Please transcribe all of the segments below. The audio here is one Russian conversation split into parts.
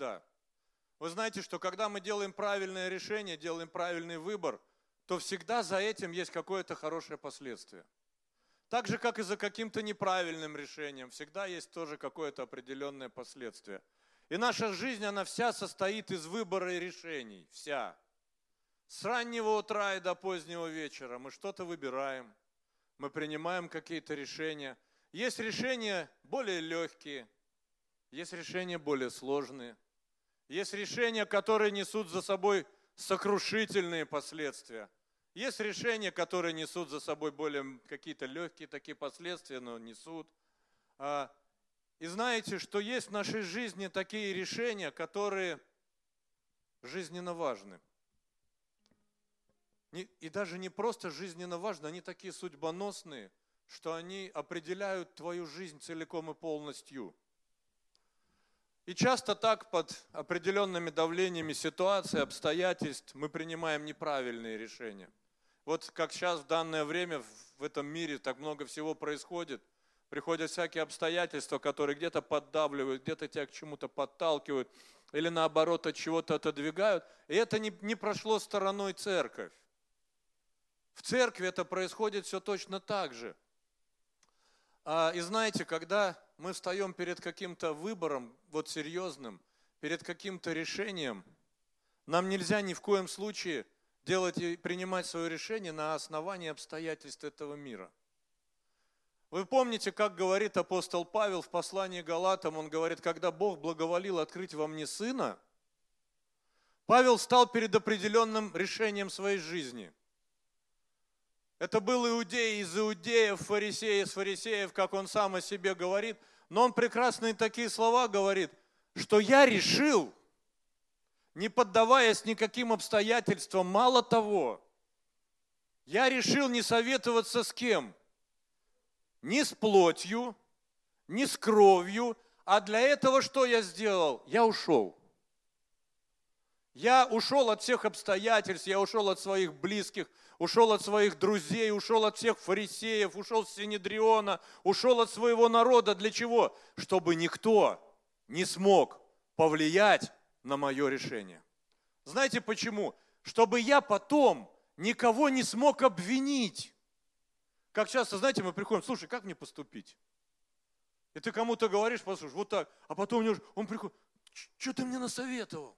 всегда. Вы знаете, что когда мы делаем правильное решение, делаем правильный выбор, то всегда за этим есть какое-то хорошее последствие. Так же, как и за каким-то неправильным решением, всегда есть тоже какое-то определенное последствие. И наша жизнь, она вся состоит из выбора и решений. Вся. С раннего утра и до позднего вечера мы что-то выбираем, мы принимаем какие-то решения. Есть решения более легкие, есть решения более сложные. Есть решения, которые несут за собой сокрушительные последствия – есть решения, которые несут за собой более какие-то легкие такие последствия, но несут. А, и знаете, что есть в нашей жизни такие решения, которые жизненно важны. И даже не просто жизненно важны, они такие судьбоносные, что они определяют твою жизнь целиком и полностью. И часто так под определенными давлениями ситуации, обстоятельств мы принимаем неправильные решения – вот как сейчас в данное время в этом мире так много всего происходит, приходят всякие обстоятельства, которые где-то поддавливают, где-то тебя к чему-то подталкивают, или наоборот от чего-то отодвигают. И это не, не прошло стороной церковь. В церкви это происходит все точно так же. А, и знаете, когда мы встаем перед каким-то выбором, вот серьезным, перед каким-то решением, нам нельзя ни в коем случае – делать и принимать свое решение на основании обстоятельств этого мира. Вы помните, как говорит апостол Павел в послании Галатам, он говорит, когда Бог благоволил открыть во мне Сына, Павел стал перед определенным решением своей жизни. Это был иудей из иудеев, фарисеи из фарисеев, как он сам о себе говорит, но он прекрасные такие слова говорит, что я решил – не поддаваясь никаким обстоятельствам. Мало того, я решил не советоваться с кем? Ни с плотью, ни с кровью. А для этого что я сделал? Я ушел. Я ушел от всех обстоятельств, я ушел от своих близких, ушел от своих друзей, ушел от всех фарисеев, ушел с Синедриона, ушел от своего народа. Для чего? Чтобы никто не смог повлиять на мое решение. Знаете почему? Чтобы я потом никого не смог обвинить. Как часто, знаете, мы приходим, слушай, как мне поступить? И ты кому-то говоришь, послушай, вот так, а потом он приходит, что ты мне насоветовал?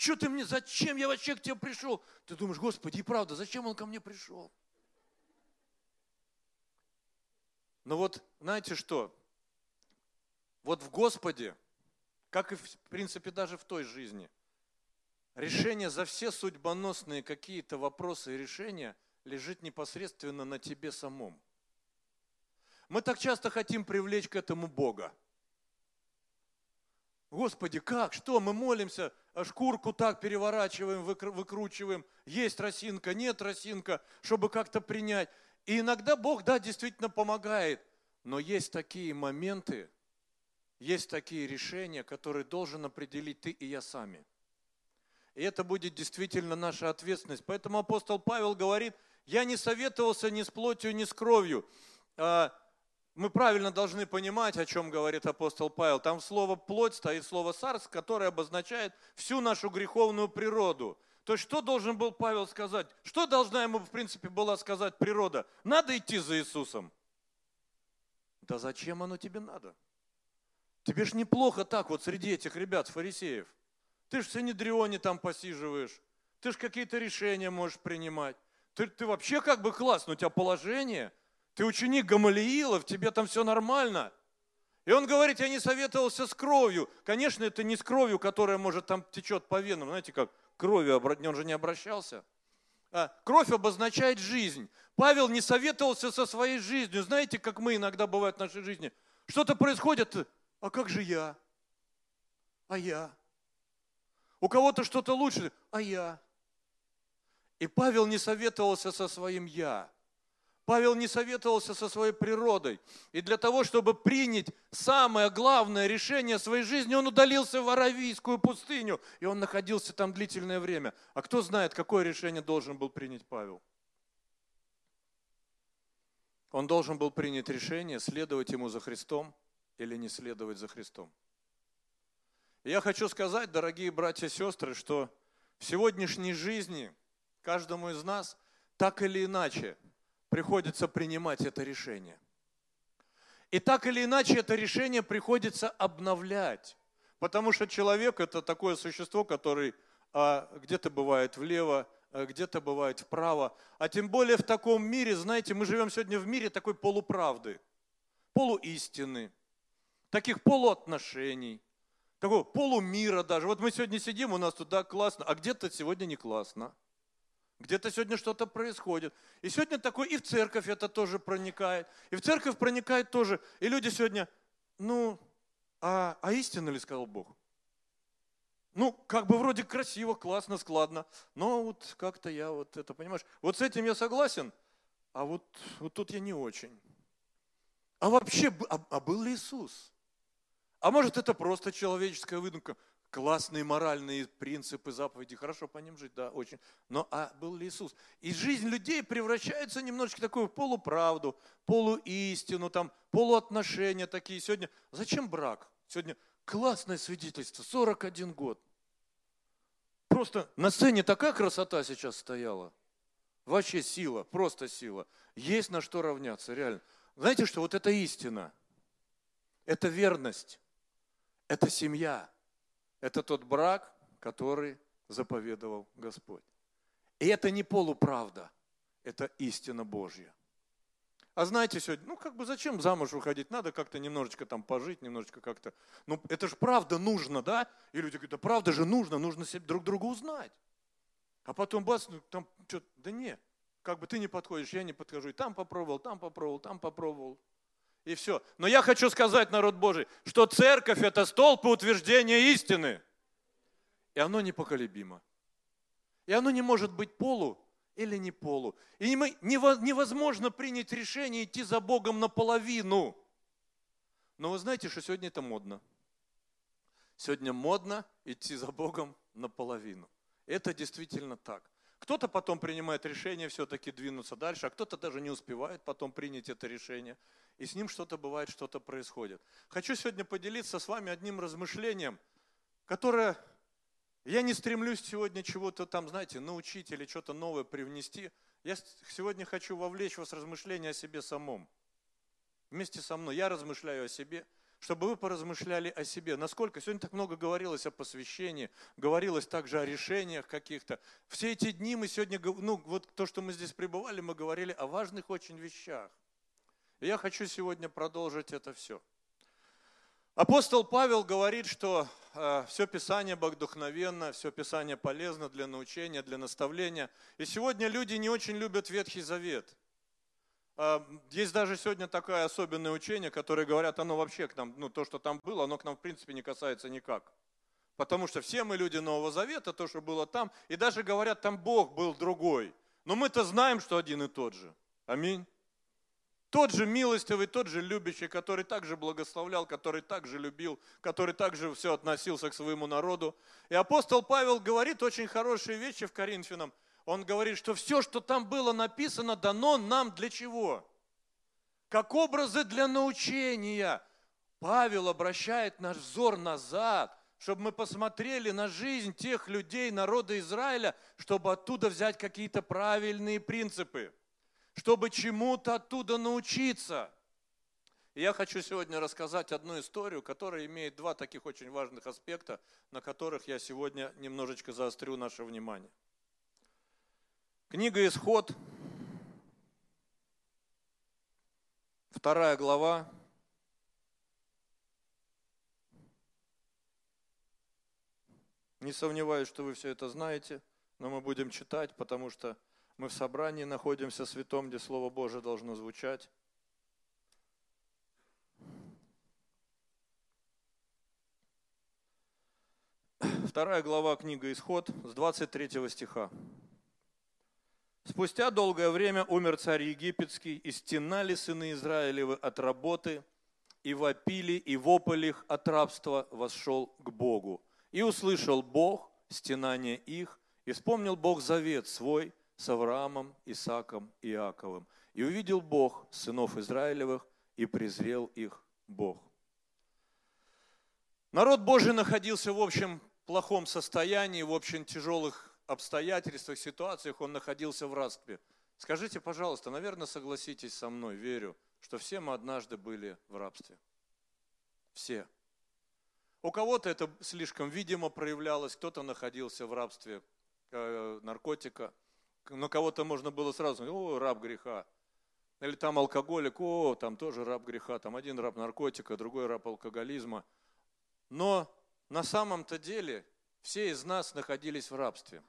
Что ты мне, зачем я вообще к тебе пришел? Ты думаешь, Господи, и правда, зачем он ко мне пришел? Но вот, знаете что? Вот в Господе как и, в принципе, даже в той жизни. Решение за все судьбоносные какие-то вопросы и решения лежит непосредственно на тебе самом. Мы так часто хотим привлечь к этому Бога. Господи, как, что, мы молимся, а шкурку так переворачиваем, выкручиваем, есть росинка, нет росинка, чтобы как-то принять. И иногда Бог, да, действительно помогает, но есть такие моменты, есть такие решения, которые должен определить ты и я сами. И это будет действительно наша ответственность. Поэтому апостол Павел говорит, я не советовался ни с плотью, ни с кровью. А, мы правильно должны понимать, о чем говорит апостол Павел. Там слово «плоть» стоит слово «сарс», которое обозначает всю нашу греховную природу. То есть что должен был Павел сказать? Что должна ему, в принципе, была сказать природа? Надо идти за Иисусом. Да зачем оно тебе надо? Тебе ж неплохо так вот среди этих ребят, фарисеев. Ты ж в Синедрионе там посиживаешь. Ты ж какие-то решения можешь принимать. Ты, ты вообще как бы классно, у тебя положение. Ты ученик Гамалиила, в тебе там все нормально. И он говорит, я не советовался с кровью. Конечно, это не с кровью, которая, может, там течет по венам. Знаете, как кровью, он же не обращался. А, кровь обозначает жизнь. Павел не советовался со своей жизнью. Знаете, как мы иногда бывает в нашей жизни? Что-то происходит, а как же я? А я? У кого-то что-то лучше, а я? И Павел не советовался со своим «я». Павел не советовался со своей природой. И для того, чтобы принять самое главное решение своей жизни, он удалился в Аравийскую пустыню. И он находился там длительное время. А кто знает, какое решение должен был принять Павел? Он должен был принять решение следовать ему за Христом – или не следовать за Христом. Я хочу сказать, дорогие братья и сестры, что в сегодняшней жизни каждому из нас так или иначе приходится принимать это решение. И так или иначе это решение приходится обновлять. Потому что человек это такое существо, который а, где-то бывает влево, а где-то бывает вправо. А тем более в таком мире, знаете, мы живем сегодня в мире такой полуправды, полуистины, таких полуотношений, такого полумира даже. Вот мы сегодня сидим, у нас туда классно, а где-то сегодня не классно. Где-то сегодня что-то происходит. И сегодня такой, и в церковь это тоже проникает. И в церковь проникает тоже. И люди сегодня, ну, а, а истинно ли сказал Бог? Ну, как бы вроде красиво, классно, складно, но вот как-то я вот это, понимаешь, вот с этим я согласен, а вот, вот тут я не очень. А вообще, а, а был ли Иисус? А может это просто человеческая выдумка? Классные моральные принципы, заповеди, хорошо по ним жить, да, очень. Но а был ли Иисус? И жизнь людей превращается немножечко в полуправду, полуистину, там, полуотношения такие. Сегодня, зачем брак? Сегодня классное свидетельство, 41 год. Просто на сцене такая красота сейчас стояла. Вообще сила, просто сила. Есть на что равняться, реально. Знаете что, вот это истина. Это верность. Это семья. Это тот брак, который заповедовал Господь. И это не полуправда, это истина Божья. А знаете, сегодня, ну как бы зачем замуж выходить? Надо как-то немножечко там пожить, немножечко как-то. Ну это же правда нужно, да? И люди говорят, да правда же нужно, нужно друг друга узнать. А потом бас, ну, там что да не, как бы ты не подходишь, я не подхожу. И там попробовал, там попробовал, там попробовал. И все. Но я хочу сказать, народ Божий, что церковь – это столб утверждения истины. И оно непоколебимо. И оно не может быть полу или не полу. И невозможно принять решение идти за Богом наполовину. Но вы знаете, что сегодня это модно. Сегодня модно идти за Богом наполовину. Это действительно так. Кто-то потом принимает решение все-таки двинуться дальше, а кто-то даже не успевает потом принять это решение и с ним что-то бывает, что-то происходит. Хочу сегодня поделиться с вами одним размышлением, которое я не стремлюсь сегодня чего-то там, знаете, научить или что-то новое привнести. Я сегодня хочу вовлечь вас в размышления о себе самом. Вместе со мной. Я размышляю о себе, чтобы вы поразмышляли о себе. Насколько сегодня так много говорилось о посвящении, говорилось также о решениях каких-то. Все эти дни мы сегодня, ну вот то, что мы здесь пребывали, мы говорили о важных очень вещах. И я хочу сегодня продолжить это все. Апостол Павел говорит, что э, все Писание богодухновенно, все Писание полезно для научения, для наставления. И сегодня люди не очень любят Ветхий Завет. Э, есть даже сегодня такое особенное учение, которое говорят, оно вообще к нам, ну то, что там было, оно к нам в принципе не касается никак. Потому что все мы люди Нового Завета, то, что было там, и даже говорят, там Бог был другой. Но мы-то знаем, что один и тот же. Аминь. Тот же милостивый, тот же любящий, который также благословлял, который также любил, который также все относился к своему народу. И апостол Павел говорит очень хорошие вещи в Коринфянам. Он говорит, что все, что там было написано, дано нам для чего? Как образы для научения. Павел обращает наш взор назад, чтобы мы посмотрели на жизнь тех людей, народа Израиля, чтобы оттуда взять какие-то правильные принципы чтобы чему-то оттуда научиться. И я хочу сегодня рассказать одну историю, которая имеет два таких очень важных аспекта, на которых я сегодня немножечко заострю наше внимание. Книга «Исход», вторая глава, Не сомневаюсь, что вы все это знаете, но мы будем читать, потому что мы в собрании находимся святом, где Слово Божие должно звучать. Вторая глава книга Исход с 23 стиха. Спустя долгое время умер царь египетский, и стенали сыны Израилевы от работы, и вопили, и вопль их от рабства вошел к Богу. И услышал Бог стенание их, и вспомнил Бог завет свой, с Авраамом, Исаком и Иаковым. И увидел Бог сынов Израилевых, и презрел их Бог. Народ Божий находился в общем плохом состоянии, в общем тяжелых обстоятельствах, ситуациях, он находился в рабстве. Скажите, пожалуйста, наверное, согласитесь со мной, верю, что все мы однажды были в рабстве. Все. У кого-то это слишком видимо проявлялось, кто-то находился в рабстве э, наркотика, на кого-то можно было сразу, о, раб греха. Или там алкоголик, о, там тоже раб греха, там один раб наркотика, другой раб алкоголизма. Но на самом-то деле все из нас находились в рабстве,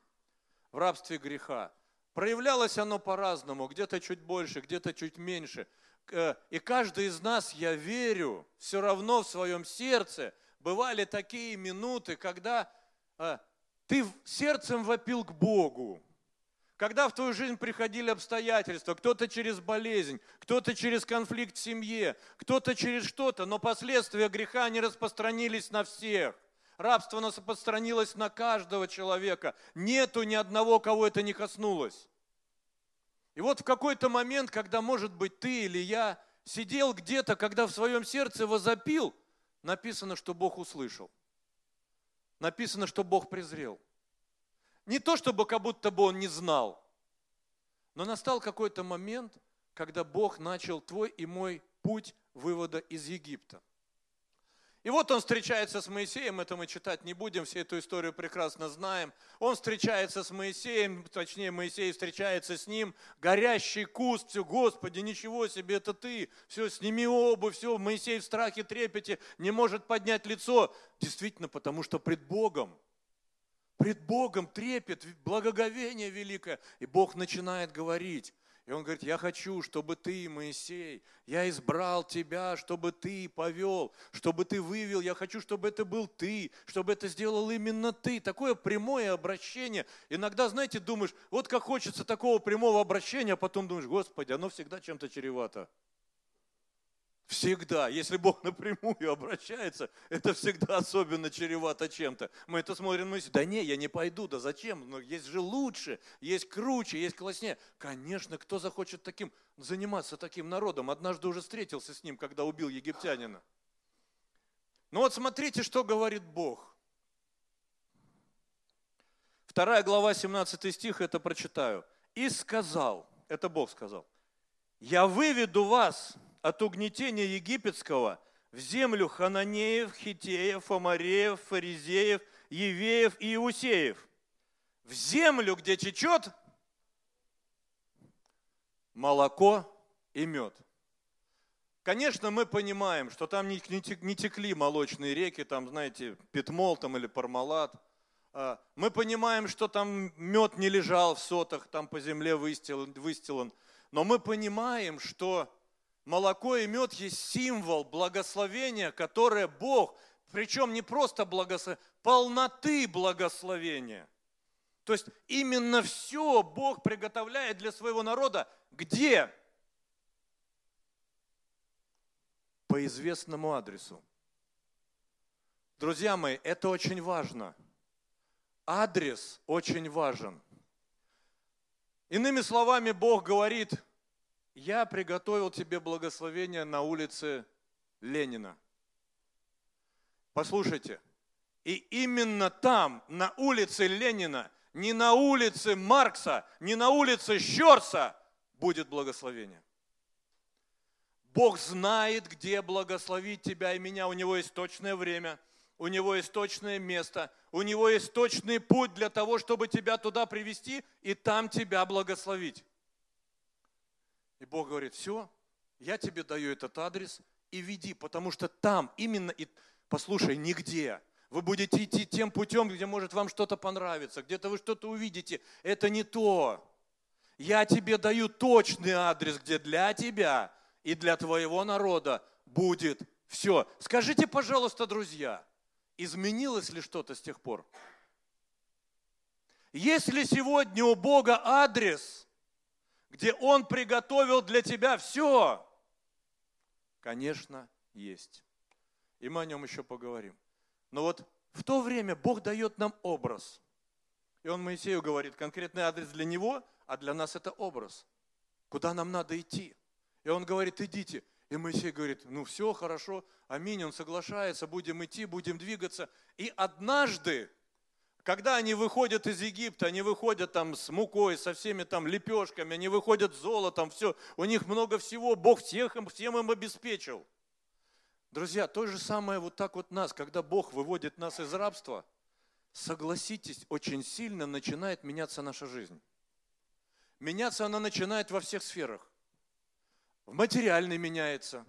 в рабстве греха. Проявлялось оно по-разному, где-то чуть больше, где-то чуть меньше. Э, и каждый из нас, я верю, все равно в своем сердце бывали такие минуты, когда э, ты сердцем вопил к Богу, когда в твою жизнь приходили обстоятельства, кто-то через болезнь, кто-то через конфликт в семье, кто-то через что-то, но последствия греха не распространились на всех. Рабство распространилось на каждого человека. Нету ни одного, кого это не коснулось. И вот в какой-то момент, когда, может быть, ты или я сидел где-то, когда в своем сердце возопил, написано, что Бог услышал. Написано, что Бог презрел. Не то, чтобы как будто бы он не знал, но настал какой-то момент, когда Бог начал твой и мой путь вывода из Египта. И вот он встречается с Моисеем, это мы читать не будем, все эту историю прекрасно знаем. Он встречается с Моисеем, точнее Моисей встречается с ним, горящий куст, все, Господи, ничего себе, это ты, все, сними обувь, все, Моисей в страхе, трепете, не может поднять лицо. Действительно, потому что пред Богом пред Богом трепет, благоговение великое. И Бог начинает говорить. И он говорит, я хочу, чтобы ты, Моисей, я избрал тебя, чтобы ты повел, чтобы ты вывел, я хочу, чтобы это был ты, чтобы это сделал именно ты. Такое прямое обращение. Иногда, знаете, думаешь, вот как хочется такого прямого обращения, а потом думаешь, Господи, оно всегда чем-то чревато. Всегда. Если Бог напрямую обращается, это всегда особенно чревато чем-то. Мы это смотрим, мы да не, я не пойду, да зачем? Но есть же лучше, есть круче, есть класснее. Конечно, кто захочет таким заниматься таким народом? Однажды уже встретился с ним, когда убил египтянина. Ну вот смотрите, что говорит Бог. Вторая глава, 17 стих, это прочитаю. «И сказал», это Бог сказал, «Я выведу вас от угнетения египетского в землю хананеев, хитеев, фомареев, фаризеев, евеев и иусеев. В землю, где течет молоко и мед. Конечно, мы понимаем, что там не текли молочные реки, там, знаете, питмол там или пармалат. А, мы понимаем, что там мед не лежал в сотах, там по земле выстилан, выстилан. Но мы понимаем, что Молоко и мед есть символ благословения, которое Бог, причем не просто благословение, полноты благословения. То есть именно все Бог приготовляет для своего народа. Где? По известному адресу. Друзья мои, это очень важно. Адрес очень важен. Иными словами, Бог говорит – я приготовил тебе благословение на улице Ленина. Послушайте, и именно там, на улице Ленина, не на улице Маркса, не на улице Щерса будет благословение. Бог знает, где благословить тебя и меня. У Него есть точное время, у Него есть точное место, у Него есть точный путь для того, чтобы тебя туда привести и там тебя благословить. И Бог говорит, все, я тебе даю этот адрес и веди, потому что там именно, и послушай, нигде. Вы будете идти тем путем, где может вам что-то понравиться, где-то вы что-то увидите. Это не то. Я тебе даю точный адрес, где для тебя и для твоего народа будет все. Скажите, пожалуйста, друзья, изменилось ли что-то с тех пор? Если сегодня у Бога адрес – где Он приготовил для тебя все? Конечно, есть. И мы о нем еще поговорим. Но вот в то время Бог дает нам образ. И он Моисею говорит, конкретный адрес для него, а для нас это образ. Куда нам надо идти? И он говорит, идите. И Моисей говорит, ну все, хорошо, аминь, он соглашается, будем идти, будем двигаться. И однажды, когда они выходят из Египта, они выходят там с мукой, со всеми там лепешками, они выходят с золотом, все, у них много всего, Бог всех им, всем им обеспечил. Друзья, то же самое вот так вот нас, когда Бог выводит нас из рабства, согласитесь, очень сильно начинает меняться наша жизнь. Меняться она начинает во всех сферах. В материальной меняется,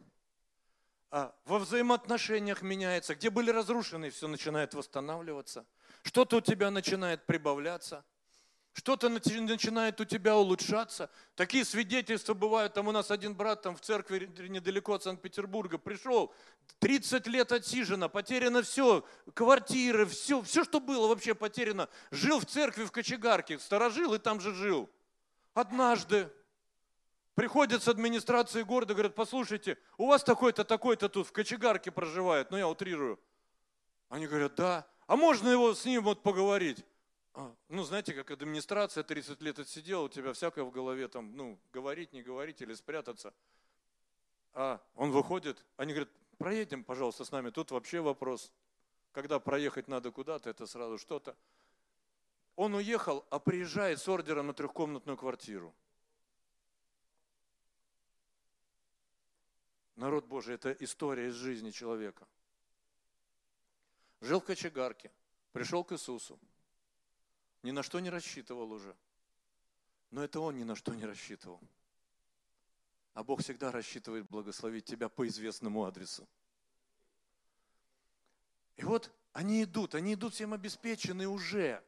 а во взаимоотношениях меняется. Где были разрушены, все начинает восстанавливаться. Что-то у тебя начинает прибавляться. Что-то начинает у тебя улучшаться. Такие свидетельства бывают. Там у нас один брат там в церкви недалеко от Санкт-Петербурга пришел. 30 лет отсижено, потеряно все. Квартиры, все, все, что было вообще потеряно. Жил в церкви в Кочегарке, сторожил и там же жил. Однажды приходят с администрации города, говорят, послушайте, у вас такой-то, такой-то тут в Кочегарке проживает, ну я утрирую. Они говорят, да, а можно его с ним вот поговорить? А, ну, знаете, как администрация 30 лет отсидела, у тебя всякое в голове там, ну, говорить, не говорить или спрятаться. А он выходит, они говорят, проедем, пожалуйста, с нами, тут вообще вопрос. Когда проехать надо куда-то, это сразу что-то. Он уехал, а приезжает с ордером на трехкомнатную квартиру. Народ Божий – это история из жизни человека. Жил в кочегарке, пришел к Иисусу. Ни на что не рассчитывал уже. Но это он ни на что не рассчитывал. А Бог всегда рассчитывает благословить тебя по известному адресу. И вот они идут, они идут всем обеспечены уже.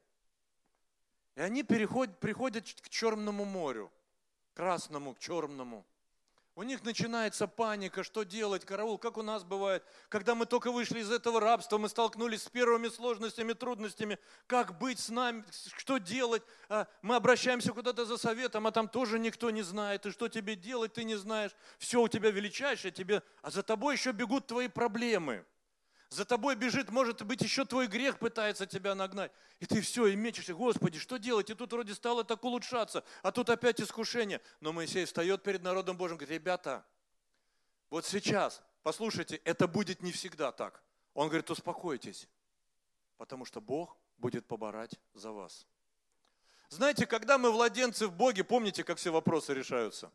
И они переходят, приходят к Черному морю, Красному, к Черному. У них начинается паника, что делать, караул, как у нас бывает. Когда мы только вышли из этого рабства, мы столкнулись с первыми сложностями, трудностями. Как быть с нами, что делать? А мы обращаемся куда-то за советом, а там тоже никто не знает. И что тебе делать, ты не знаешь. Все у тебя величайшее, тебе, а за тобой еще бегут твои проблемы. За тобой бежит, может быть, еще твой грех пытается тебя нагнать. И ты все, и мечешься, Господи, что делать? И тут вроде стало так улучшаться, а тут опять искушение. Но Моисей встает перед народом Божьим, говорит, ребята, вот сейчас, послушайте, это будет не всегда так. Он говорит, успокойтесь, потому что Бог будет поборать за вас. Знаете, когда мы владенцы в Боге, помните, как все вопросы решаются?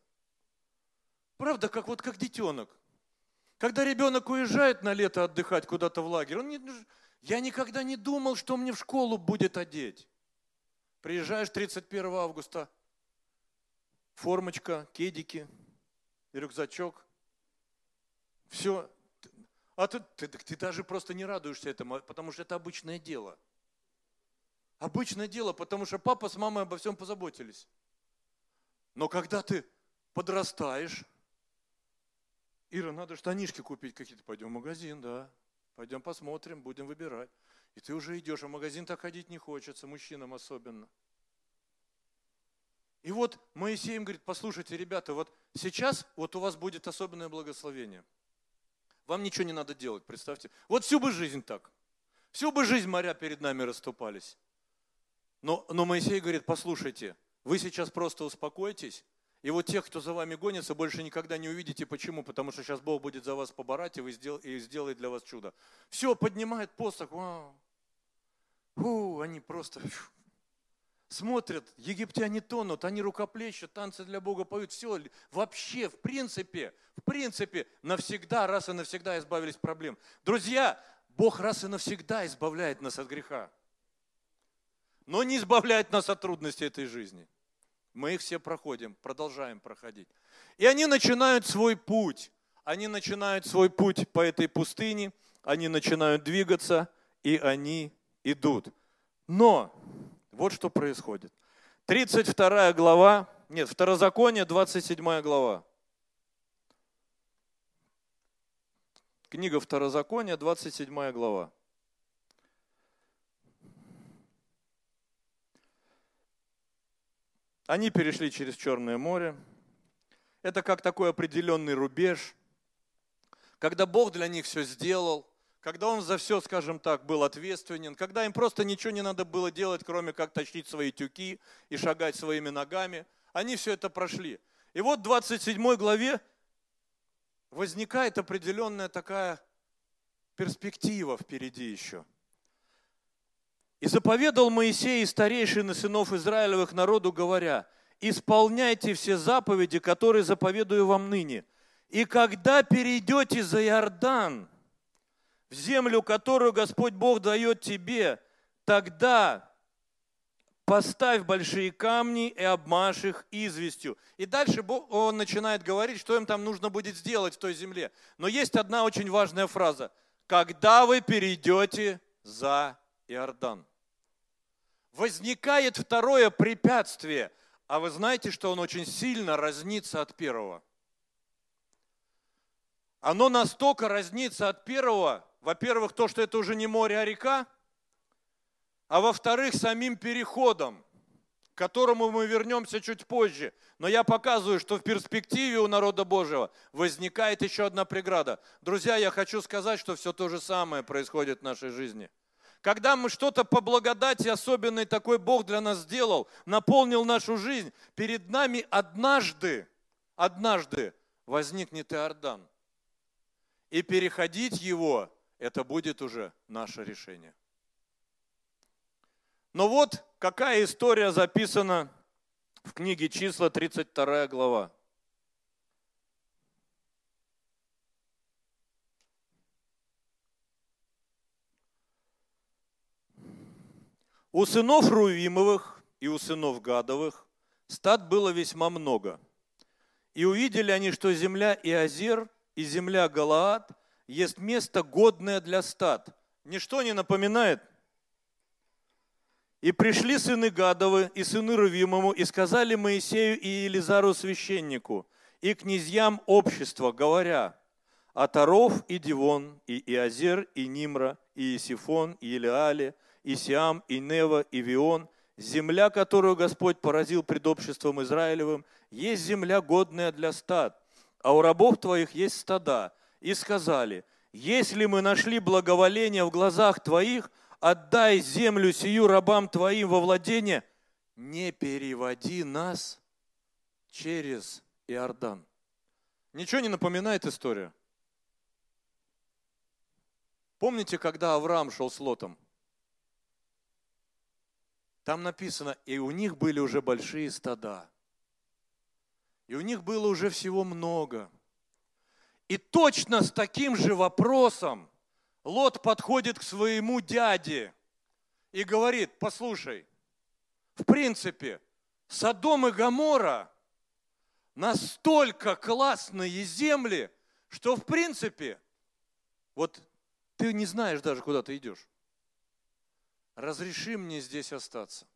Правда, как вот как детенок. Когда ребенок уезжает на лето отдыхать куда-то в лагерь, он не, я никогда не думал, что мне в школу будет одеть. Приезжаешь 31 августа, формочка, кедики, рюкзачок. Все. А ты, ты, ты даже просто не радуешься этому, потому что это обычное дело. Обычное дело, потому что папа с мамой обо всем позаботились. Но когда ты подрастаешь, Ира, надо штанишки купить какие-то. Пойдем в магазин, да. Пойдем посмотрим, будем выбирать. И ты уже идешь, а в магазин так ходить не хочется, мужчинам особенно. И вот Моисей им говорит, послушайте, ребята, вот сейчас вот у вас будет особенное благословение. Вам ничего не надо делать, представьте. Вот всю бы жизнь так. Всю бы жизнь моря перед нами расступались. Но, но Моисей говорит, послушайте, вы сейчас просто успокойтесь, и вот тех, кто за вами гонится, больше никогда не увидите. Почему? Потому что сейчас Бог будет за вас поборать и, сделает для вас чудо. Все, поднимает посох. Вау. Фу, они просто фу. смотрят, египтяне тонут, они рукоплещут, танцы для Бога поют. Все, вообще, в принципе, в принципе, навсегда, раз и навсегда избавились от проблем. Друзья, Бог раз и навсегда избавляет нас от греха. Но не избавляет нас от трудностей этой жизни. Мы их все проходим, продолжаем проходить. И они начинают свой путь. Они начинают свой путь по этой пустыне, они начинают двигаться, и они идут. Но вот что происходит. 32 глава, нет, Второзаконие, 27 глава. Книга Второзакония, 27 глава. Они перешли через Черное море. Это как такой определенный рубеж. Когда Бог для них все сделал, когда Он за все, скажем так, был ответственен, когда им просто ничего не надо было делать, кроме как тащить свои тюки и шагать своими ногами, они все это прошли. И вот в 27 главе возникает определенная такая перспектива впереди еще. И заповедал Моисей и старейшины сынов Израилевых народу, говоря, исполняйте все заповеди, которые заповедую вам ныне. И когда перейдете за Иордан, в землю, которую Господь Бог дает тебе, тогда поставь большие камни и обмажь их известью. И дальше он начинает говорить, что им там нужно будет сделать в той земле. Но есть одна очень важная фраза. Когда вы перейдете за Иордан. Возникает второе препятствие, а вы знаете, что он очень сильно разнится от первого. Оно настолько разнится от первого, во-первых, то, что это уже не море, а река, а во-вторых, самим переходом, к которому мы вернемся чуть позже. Но я показываю, что в перспективе у народа Божьего возникает еще одна преграда. Друзья, я хочу сказать, что все то же самое происходит в нашей жизни. Когда мы что-то по благодати особенной такой Бог для нас сделал, наполнил нашу жизнь, перед нами однажды, однажды возникнет Иордан. И переходить его, это будет уже наше решение. Но вот какая история записана в книге числа, 32 глава. У сынов Руимовых и у сынов Гадовых стад было весьма много. И увидели они, что земля Иозер и земля Галаад есть место годное для стад. Ничто не напоминает и пришли сыны Гадовы и сыны Рувимому и сказали Моисею и Елизару священнику и князьям общества, говоря, Атаров и Дивон, и Иозер, и Нимра, и Исифон, и Илиале, и Сиам, и Нева, и Вион, земля, которую Господь поразил пред обществом Израилевым, есть земля, годная для стад, а у рабов твоих есть стада. И сказали, если мы нашли благоволение в глазах твоих, отдай землю сию рабам твоим во владение, не переводи нас через Иордан. Ничего не напоминает история? Помните, когда Авраам шел с Лотом? Там написано, и у них были уже большие стада. И у них было уже всего много. И точно с таким же вопросом Лот подходит к своему дяде и говорит, послушай, в принципе, Содом и Гамора настолько классные земли, что в принципе, вот ты не знаешь даже, куда ты идешь. Разреши мне здесь остаться.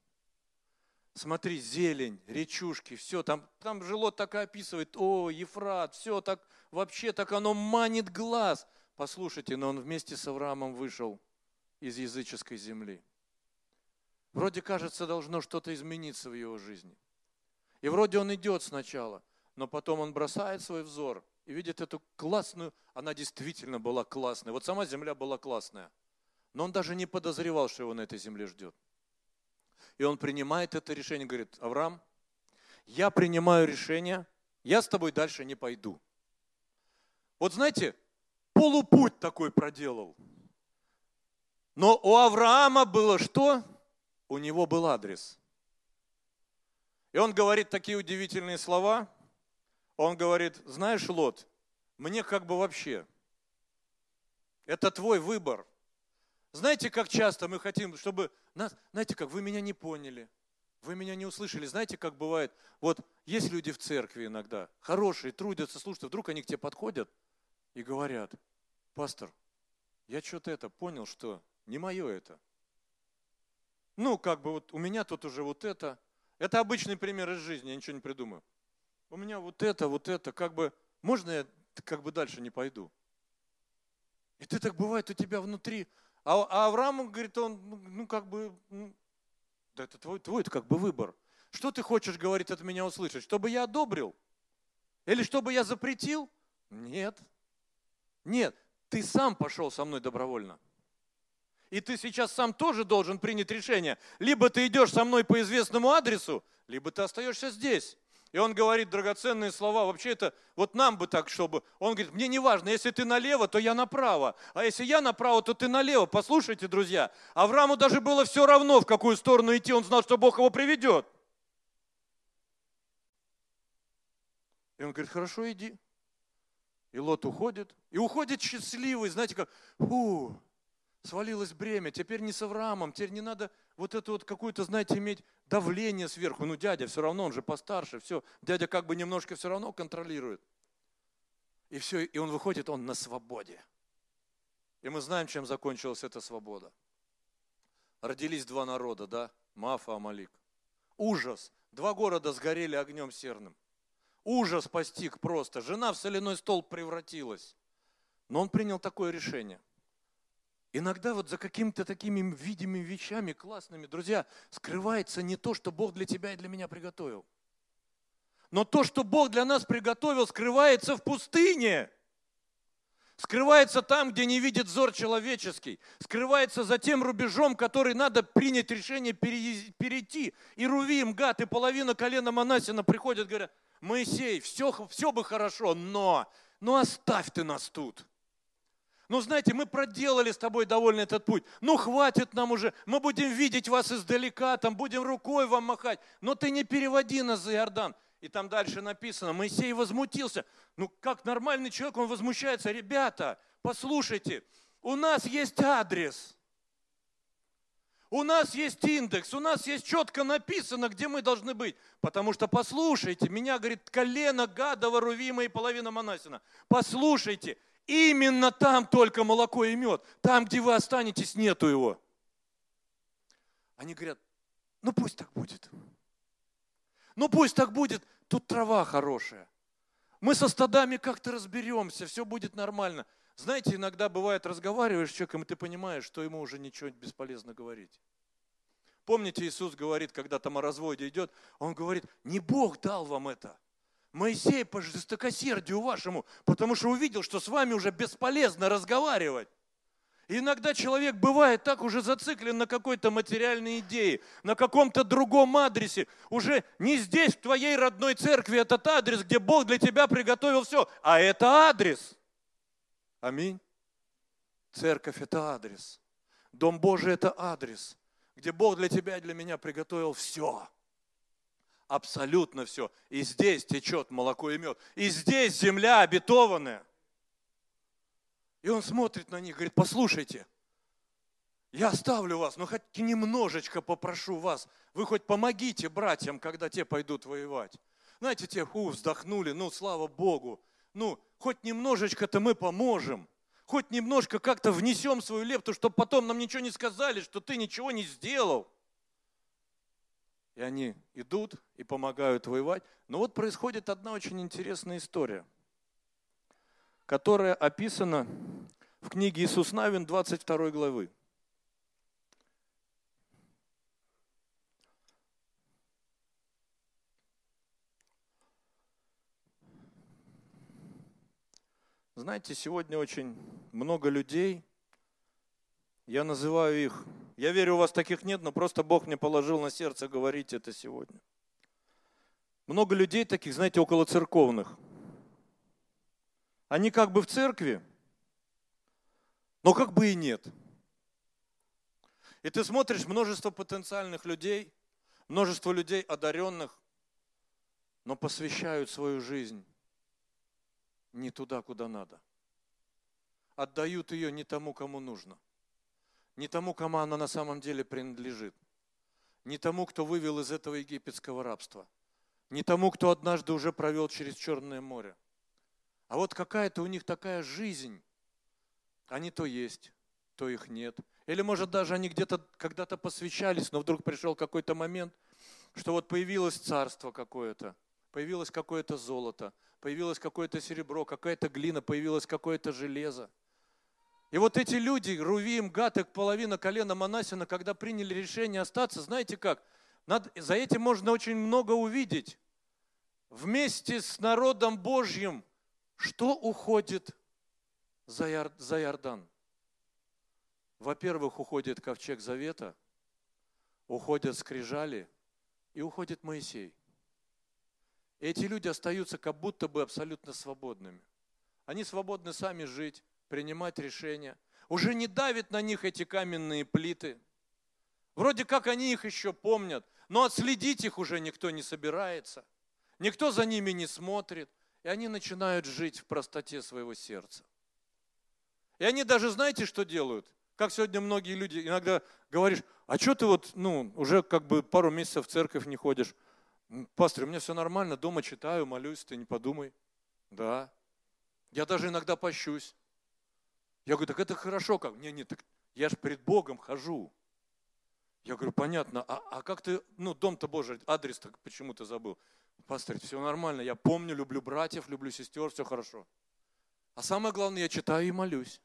Смотри, зелень, речушки, все, там, там же Лот так и описывает, о, Ефрат, все так, вообще так оно манит глаз – Послушайте, но он вместе с Авраамом вышел из языческой земли. Вроде кажется, должно что-то измениться в его жизни. И вроде он идет сначала, но потом он бросает свой взор и видит эту классную, она действительно была классная. Вот сама земля была классная. Но он даже не подозревал, что его на этой земле ждет. И он принимает это решение, говорит, Авраам, я принимаю решение, я с тобой дальше не пойду. Вот знаете, полупуть такой проделал. Но у Авраама было что? У него был адрес. И он говорит такие удивительные слова. Он говорит, знаешь, Лот, мне как бы вообще, это твой выбор. Знаете, как часто мы хотим, чтобы нас, знаете, как вы меня не поняли, вы меня не услышали. Знаете, как бывает, вот есть люди в церкви иногда, хорошие, трудятся, слушают, вдруг они к тебе подходят – и говорят, пастор, я что-то это понял, что не мое это. Ну, как бы вот у меня тут уже вот это. Это обычный пример из жизни, я ничего не придумаю. У меня вот это, вот это, как бы, можно я как бы дальше не пойду? И ты так бывает у тебя внутри. А, а Авраам, говорит, он, ну, ну как бы, ну, да это твой, твой это как бы выбор. Что ты хочешь, говорит, от меня услышать? Чтобы я одобрил? Или чтобы я запретил? Нет. Нет, ты сам пошел со мной добровольно. И ты сейчас сам тоже должен принять решение. Либо ты идешь со мной по известному адресу, либо ты остаешься здесь. И он говорит драгоценные слова. Вообще это вот нам бы так, чтобы... Он говорит, мне не важно, если ты налево, то я направо. А если я направо, то ты налево. Послушайте, друзья. Аврааму даже было все равно, в какую сторону идти. Он знал, что Бог его приведет. И он говорит, хорошо, иди. И Лот уходит. И уходит счастливый, знаете, как, фу, свалилось бремя. Теперь не с Авраамом, теперь не надо вот это вот какую-то, знаете, иметь давление сверху. Ну, дядя все равно, он же постарше, все. Дядя как бы немножко все равно контролирует. И все, и он выходит, он на свободе. И мы знаем, чем закончилась эта свобода. Родились два народа, да? Мафа, Амалик. Ужас. Два города сгорели огнем серным. Ужас постиг просто. Жена в соляной стол превратилась. Но он принял такое решение – Иногда вот за какими-то такими видимыми вещами, классными, друзья, скрывается не то, что Бог для тебя и для меня приготовил. Но то, что Бог для нас приготовил, скрывается в пустыне. Скрывается там, где не видит взор человеческий. Скрывается за тем рубежом, который надо принять решение перейти. И Рувим, Гад, и половина колена Манасина приходят, говорят, Моисей, все, все бы хорошо, но, но оставь ты нас тут. Ну, знаете, мы проделали с тобой довольно этот путь. Ну, хватит нам уже. Мы будем видеть вас издалека, там будем рукой вам махать. Но ты не переводи нас за Иордан. И там дальше написано, Моисей возмутился. Ну, как нормальный человек, он возмущается. Ребята, послушайте, у нас есть адрес. У нас есть индекс, у нас есть четко написано, где мы должны быть. Потому что послушайте, меня, говорит, колено Гадова, Рувима и половина Манасина. Послушайте, Именно там только молоко и мед. Там, где вы останетесь, нету его. Они говорят, ну пусть так будет. Ну пусть так будет, тут трава хорошая. Мы со стадами как-то разберемся, все будет нормально. Знаете, иногда бывает, разговариваешь с человеком, и ты понимаешь, что ему уже ничего бесполезно говорить. Помните, Иисус говорит, когда там о разводе идет, Он говорит, не Бог дал вам это, Моисей по жестокосердию вашему, потому что увидел, что с вами уже бесполезно разговаривать. Иногда человек бывает так уже зациклен на какой-то материальной идее, на каком-то другом адресе. Уже не здесь, в твоей родной церкви, этот адрес, где Бог для тебя приготовил все, а это адрес. Аминь. Церковь – это адрес. Дом Божий – это адрес, где Бог для тебя и для меня приготовил все абсолютно все. И здесь течет молоко и мед. И здесь земля обетованная. И он смотрит на них, говорит, послушайте, я оставлю вас, но хоть немножечко попрошу вас, вы хоть помогите братьям, когда те пойдут воевать. Знаете, те, фу, вздохнули, ну, слава Богу, ну, хоть немножечко-то мы поможем, хоть немножко как-то внесем свою лепту, чтобы потом нам ничего не сказали, что ты ничего не сделал. И они идут и помогают воевать. Но вот происходит одна очень интересная история, которая описана в книге Иисус Навин 22 главы. Знаете, сегодня очень много людей, я называю их я верю, у вас таких нет, но просто Бог мне положил на сердце говорить это сегодня. Много людей таких, знаете, около церковных. Они как бы в церкви, но как бы и нет. И ты смотришь множество потенциальных людей, множество людей одаренных, но посвящают свою жизнь не туда, куда надо. Отдают ее не тому, кому нужно – не тому, кому она на самом деле принадлежит, не тому, кто вывел из этого египетского рабства, не тому, кто однажды уже провел через Черное море. А вот какая-то у них такая жизнь. Они то есть, то их нет. Или, может, даже они где-то когда-то посвящались, но вдруг пришел какой-то момент, что вот появилось царство какое-то, появилось какое-то золото, появилось какое-то серебро, какая-то глина, появилось какое-то железо – и вот эти люди, Рувим, Гатек, половина колена Манасина, когда приняли решение остаться, знаете как? Над, за этим можно очень много увидеть. Вместе с народом Божьим, что уходит за, Иор, за Иордан? Во-первых, уходит ковчег завета, уходят скрижали и уходит Моисей. Эти люди остаются как будто бы абсолютно свободными. Они свободны сами жить, принимать решения. Уже не давит на них эти каменные плиты. Вроде как они их еще помнят, но отследить их уже никто не собирается. Никто за ними не смотрит. И они начинают жить в простоте своего сердца. И они даже, знаете, что делают? Как сегодня многие люди иногда говоришь, а что ты вот, ну, уже как бы пару месяцев в церковь не ходишь? Пастор, у меня все нормально, дома читаю, молюсь, ты не подумай. Да. Я даже иногда пощусь. Я говорю, так это хорошо как? Не, не, так я же перед Богом хожу. Я говорю, понятно, а, а как ты, ну, дом-то Божий, адрес-то почему ты забыл? Пастор, все нормально, я помню, люблю братьев, люблю сестер, все хорошо. А самое главное, я читаю и молюсь.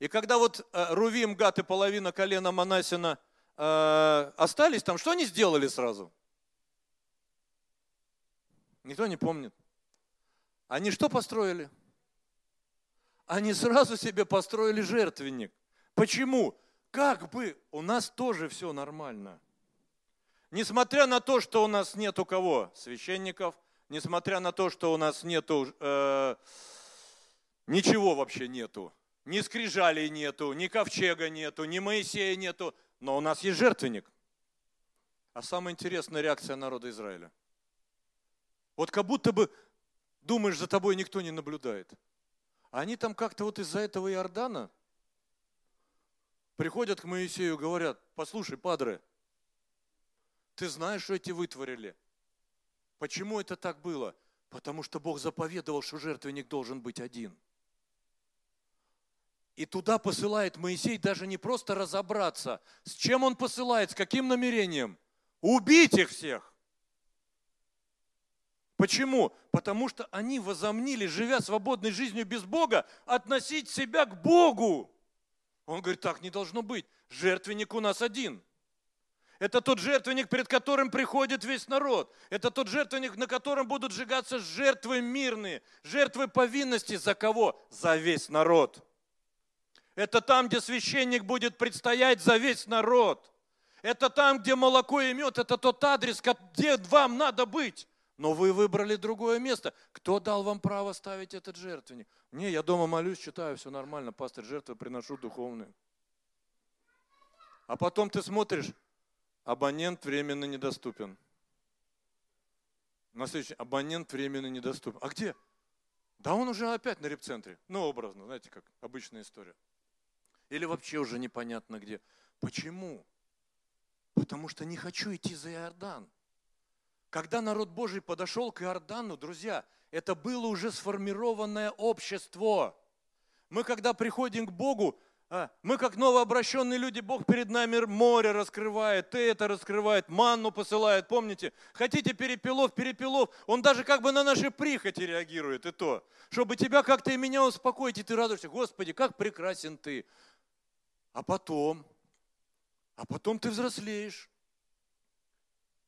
И когда вот э, Рувим, Гат и половина колена Манасина э, остались там, что они сделали сразу? Никто не помнит. Они что построили? Они сразу себе построили жертвенник. Почему? Как бы у нас тоже все нормально. Несмотря на то, что у нас нет у кого священников, несмотря на то, что у нас нету, э, ничего вообще нету, ни скрижалей нету, ни ковчега нету, ни Моисея нету, но у нас есть жертвенник. А самая интересная реакция народа Израиля. Вот как будто бы думаешь, за тобой никто не наблюдает. Они там как-то вот из-за этого Иордана приходят к Моисею и говорят, послушай, падре, ты знаешь, что эти вытворили? Почему это так было? Потому что Бог заповедовал, что жертвенник должен быть один – и туда посылает Моисей даже не просто разобраться, с чем он посылает, с каким намерением. Убить их всех. Почему? Потому что они возомнили, живя свободной жизнью без Бога, относить себя к Богу. Он говорит, так не должно быть. Жертвенник у нас один. Это тот жертвенник, перед которым приходит весь народ. Это тот жертвенник, на котором будут сжигаться жертвы мирные, жертвы повинности. За кого? За весь народ. Это там, где священник будет предстоять за весь народ. Это там, где молоко и мед. Это тот адрес, где вам надо быть. Но вы выбрали другое место. Кто дал вам право ставить этот жертвенник? Не, я дома молюсь, читаю, все нормально, пастор, жертвы приношу духовные. А потом ты смотришь, абонент временно недоступен. На следующий абонент временно недоступен. А где? Да он уже опять на репцентре. Ну, образно, знаете, как обычная история. Или вообще уже непонятно где. Почему? Потому что не хочу идти за Иордан. Когда народ Божий подошел к Иордану, друзья, это было уже сформированное общество. Мы, когда приходим к Богу, а, мы как новообращенные люди, Бог перед нами море раскрывает, ты это раскрывает, манну посылает, помните? Хотите перепелов, перепелов, он даже как бы на наши прихоти реагирует, и то. Чтобы тебя как-то и меня успокоить, и ты радуешься, Господи, как прекрасен ты. А потом, а потом ты взрослеешь.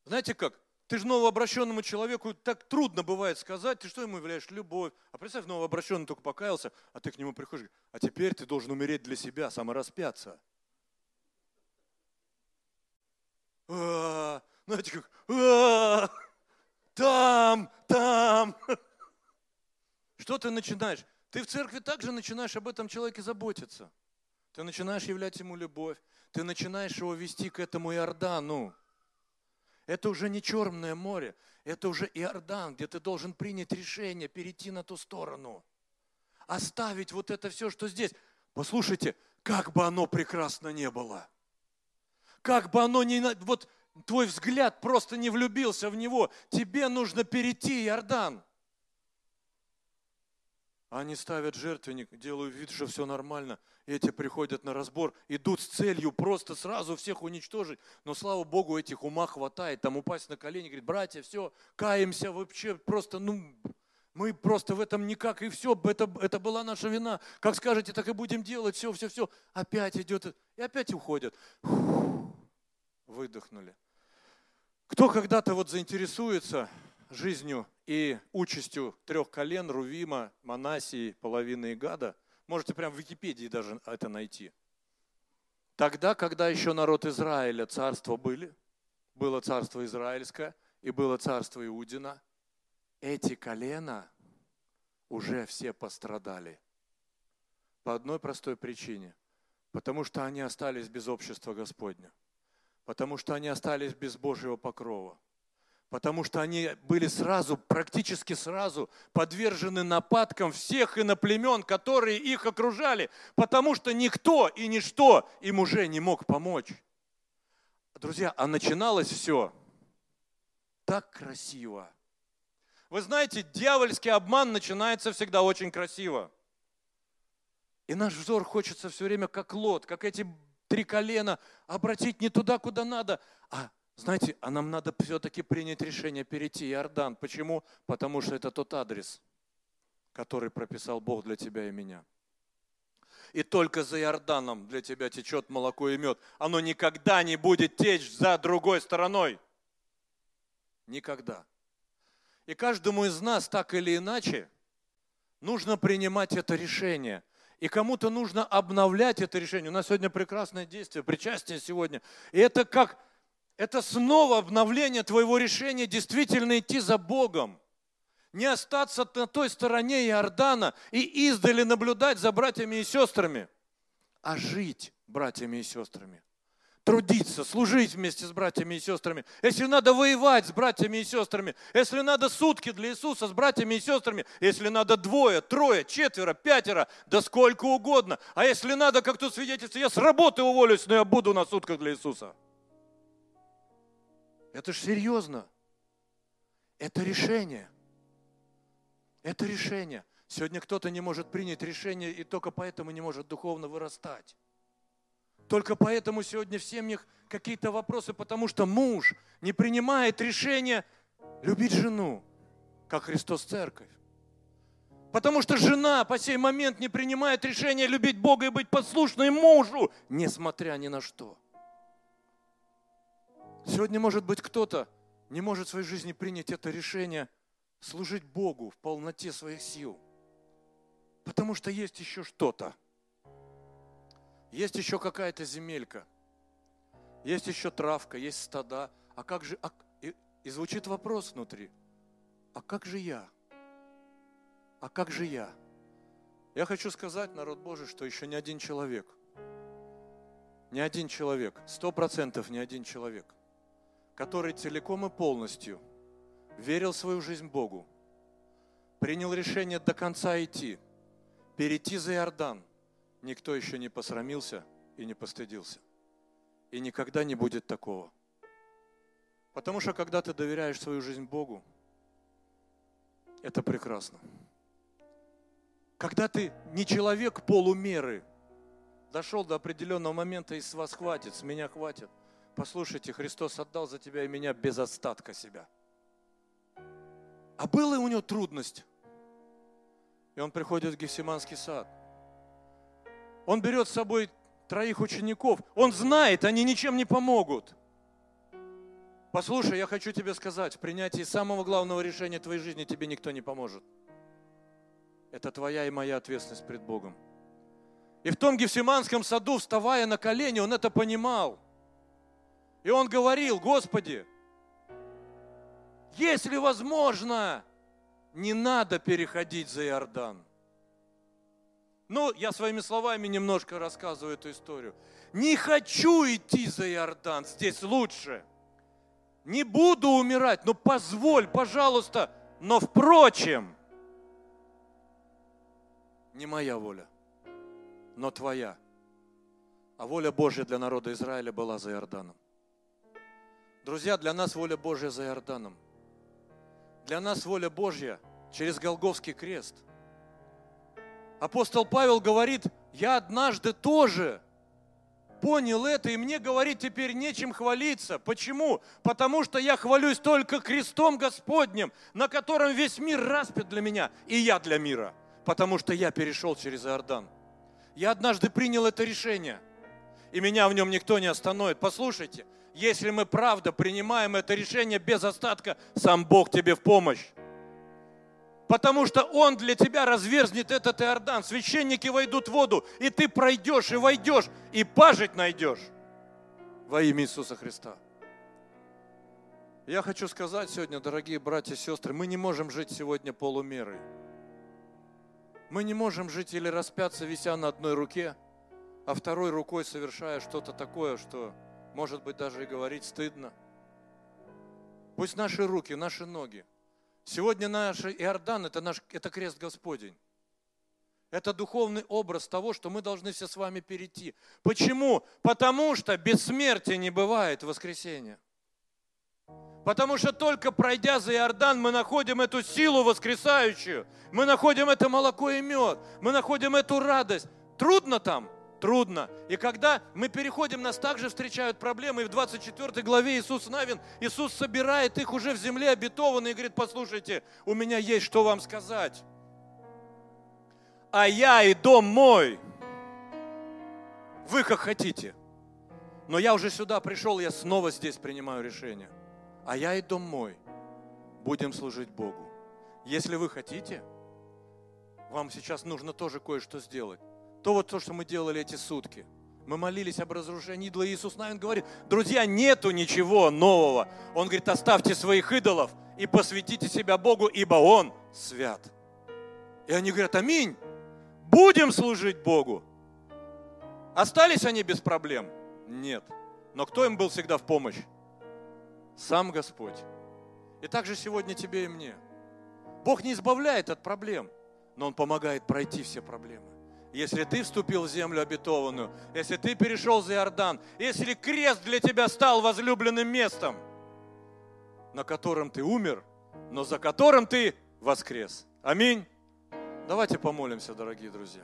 Знаете как? Ты же новообращенному человеку так трудно бывает сказать, ты что ему являешь? Любовь. А представь, новообращенный только покаялся, а ты к нему приходишь, а теперь ты должен умереть для себя, самораспяться. А, знаете как? А, там, там. Что ты начинаешь? Ты в церкви также начинаешь об этом человеке заботиться. Ты начинаешь являть ему любовь. Ты начинаешь его вести к этому Иордану. Это уже не Черное море, это уже Иордан, где ты должен принять решение перейти на ту сторону. Оставить вот это все, что здесь. Послушайте, как бы оно прекрасно не было. Как бы оно ни... Вот твой взгляд просто не влюбился в него. Тебе нужно перейти Иордан. Они ставят жертвенник, делают вид, что все нормально. Эти приходят на разбор, идут с целью просто сразу всех уничтожить. Но слава Богу, этих ума хватает. Там упасть на колени, говорит, братья, все, каемся вообще, просто, ну, мы просто в этом никак, и все, это, это была наша вина. Как скажете, так и будем делать, все, все, все. Опять идет, и опять уходят. Фух, выдохнули. Кто когда-то вот заинтересуется жизнью и участью трех колен Рувима, Манасии, половины Игада, можете прямо в Википедии даже это найти. Тогда, когда еще народ Израиля, царство были, было царство израильское, и было царство Иудина, эти колена уже все пострадали. По одной простой причине. Потому что они остались без общества Господня. Потому что они остались без Божьего покрова. Потому что они были сразу, практически сразу подвержены нападкам всех иноплемен, которые их окружали. Потому что никто и ничто им уже не мог помочь. Друзья, а начиналось все так красиво. Вы знаете, дьявольский обман начинается всегда очень красиво. И наш взор хочется все время как лот, как эти три колена, обратить не туда, куда надо. А знаете, а нам надо все-таки принять решение перейти Иордан. Почему? Потому что это тот адрес, который прописал Бог для тебя и меня. И только за Иорданом для тебя течет молоко и мед. Оно никогда не будет течь за другой стороной. Никогда. И каждому из нас так или иначе нужно принимать это решение. И кому-то нужно обновлять это решение. У нас сегодня прекрасное действие, причастие сегодня. И это как, это снова обновление твоего решения действительно идти за Богом. Не остаться на той стороне Иордана и издали наблюдать за братьями и сестрами, а жить братьями и сестрами трудиться, служить вместе с братьями и сестрами, если надо воевать с братьями и сестрами, если надо сутки для Иисуса с братьями и сестрами, если надо двое, трое, четверо, пятеро, да сколько угодно. А если надо, как тут свидетельство, я с работы уволюсь, но я буду на сутках для Иисуса. Это ж серьезно. Это решение. Это решение. Сегодня кто-то не может принять решение и только поэтому не может духовно вырастать. Только поэтому сегодня в семьях какие-то вопросы, потому что муж не принимает решение любить жену, как Христос Церковь. Потому что жена по сей момент не принимает решение любить Бога и быть послушной мужу, несмотря ни на что. Сегодня, может быть, кто-то не может в своей жизни принять это решение служить Богу в полноте своих сил. Потому что есть еще что-то – есть еще какая-то земелька, есть еще травка, есть стада. А как же, а, и, и звучит вопрос внутри, а как же я? А как же я? Я хочу сказать, народ Божий, что еще ни один человек, ни один человек, сто процентов ни один человек, который целиком и полностью верил свою жизнь Богу, принял решение до конца идти, перейти за Иордан – никто еще не посрамился и не постыдился. И никогда не будет такого. Потому что когда ты доверяешь свою жизнь Богу, это прекрасно. Когда ты не человек полумеры, дошел до определенного момента и с вас хватит, с меня хватит. Послушайте, Христос отдал за тебя и меня без остатка себя. А была у него трудность. И он приходит в Гефсиманский сад – он берет с собой троих учеников. Он знает, они ничем не помогут. Послушай, я хочу тебе сказать, в принятии самого главного решения твоей жизни тебе никто не поможет. Это твоя и моя ответственность пред Богом. И в том Гефсиманском саду, вставая на колени, он это понимал. И он говорил, Господи, если возможно, не надо переходить за Иордан. Ну, я своими словами немножко рассказываю эту историю. Не хочу идти за Иордан, здесь лучше. Не буду умирать, но позволь, пожалуйста. Но впрочем, не моя воля, но твоя. А воля Божья для народа Израиля была за Иорданом. Друзья, для нас воля Божья за Иорданом. Для нас воля Божья через Голговский крест – Апостол Павел говорит, я однажды тоже понял это, и мне говорить теперь нечем хвалиться. Почему? Потому что я хвалюсь только крестом Господним, на котором весь мир распят для меня, и я для мира, потому что я перешел через Иордан. Я однажды принял это решение, и меня в нем никто не остановит. Послушайте, если мы правда принимаем это решение без остатка, сам Бог тебе в помощь. Потому что Он для тебя разверзнет этот Иордан. Священники войдут в воду, и ты пройдешь, и войдешь, и пажить найдешь во имя Иисуса Христа. Я хочу сказать сегодня, дорогие братья и сестры, мы не можем жить сегодня полумерой. Мы не можем жить или распяться, вися на одной руке, а второй рукой совершая что-то такое, что, может быть, даже и говорить стыдно. Пусть наши руки, наши ноги. Сегодня наш Иордан – это, наш, это крест Господень. Это духовный образ того, что мы должны все с вами перейти. Почему? Потому что бессмертия не бывает в воскресенье. Потому что только пройдя за Иордан, мы находим эту силу воскресающую. Мы находим это молоко и мед. Мы находим эту радость. Трудно там? Трудно. И когда мы переходим, нас также встречают проблемы. И в 24 главе Иисус Навин, Иисус собирает их уже в земле обетованные и говорит, послушайте, у меня есть что вам сказать. А я и дом мой. Вы как хотите. Но я уже сюда пришел, я снова здесь принимаю решение а я и дом мой будем служить Богу. Если вы хотите, вам сейчас нужно тоже кое-что сделать. То вот то, что мы делали эти сутки. Мы молились об разрушении идола. Иисус Навин говорит, друзья, нету ничего нового. Он говорит, оставьте своих идолов и посвятите себя Богу, ибо Он свят. И они говорят, аминь, будем служить Богу. Остались они без проблем? Нет. Но кто им был всегда в помощь? сам Господь. И также сегодня тебе и мне. Бог не избавляет от проблем, но Он помогает пройти все проблемы. Если ты вступил в землю обетованную, если ты перешел за Иордан, если крест для тебя стал возлюбленным местом, на котором ты умер, но за которым ты воскрес. Аминь. Давайте помолимся, дорогие друзья.